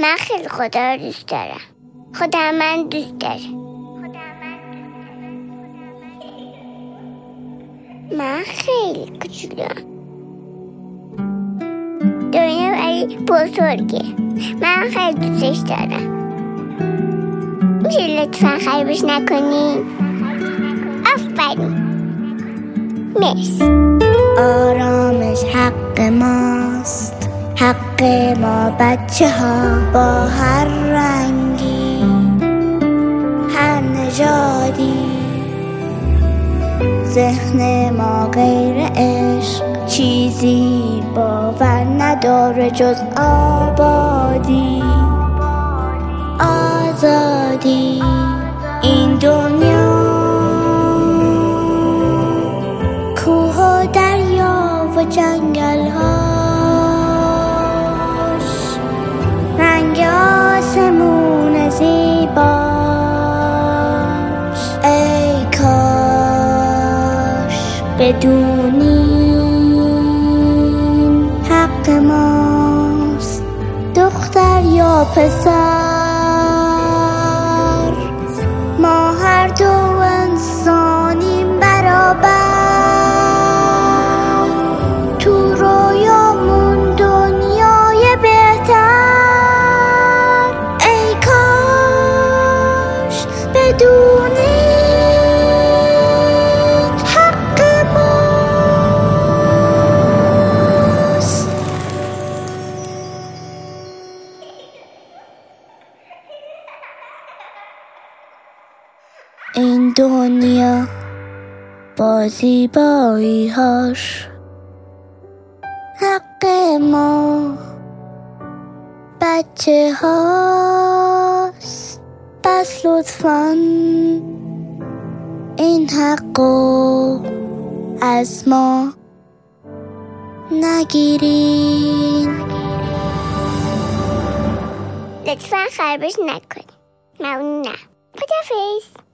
من خیلی خدا رو دوست دارم. خدا من دوست داره. من خیلی کوچولم دنیا ولی بزرگه. من خیلی دوستش دارم. میشه لطفا خرابش نکنی؟ آفرین. مرسی. آرامش حق ماست. حق ما بچه ها با هر رنگی هر نژادی. ذهن ما غیر عشق چیزی باور نداره جز آبادی. آزادی این دنیا. کوه و دریا و جنگل بدونین حق ماست. دختر یا پسر ما هر دو انسانیم برابر. تو رویامون دنیای بهتر. ای کاش بدونین این دنیا با زیبایی هاش حق ما بچه هاست پس لطفا این حقو از ما نگیرین. لطفا خرابش نکنی ممنونم. خدافز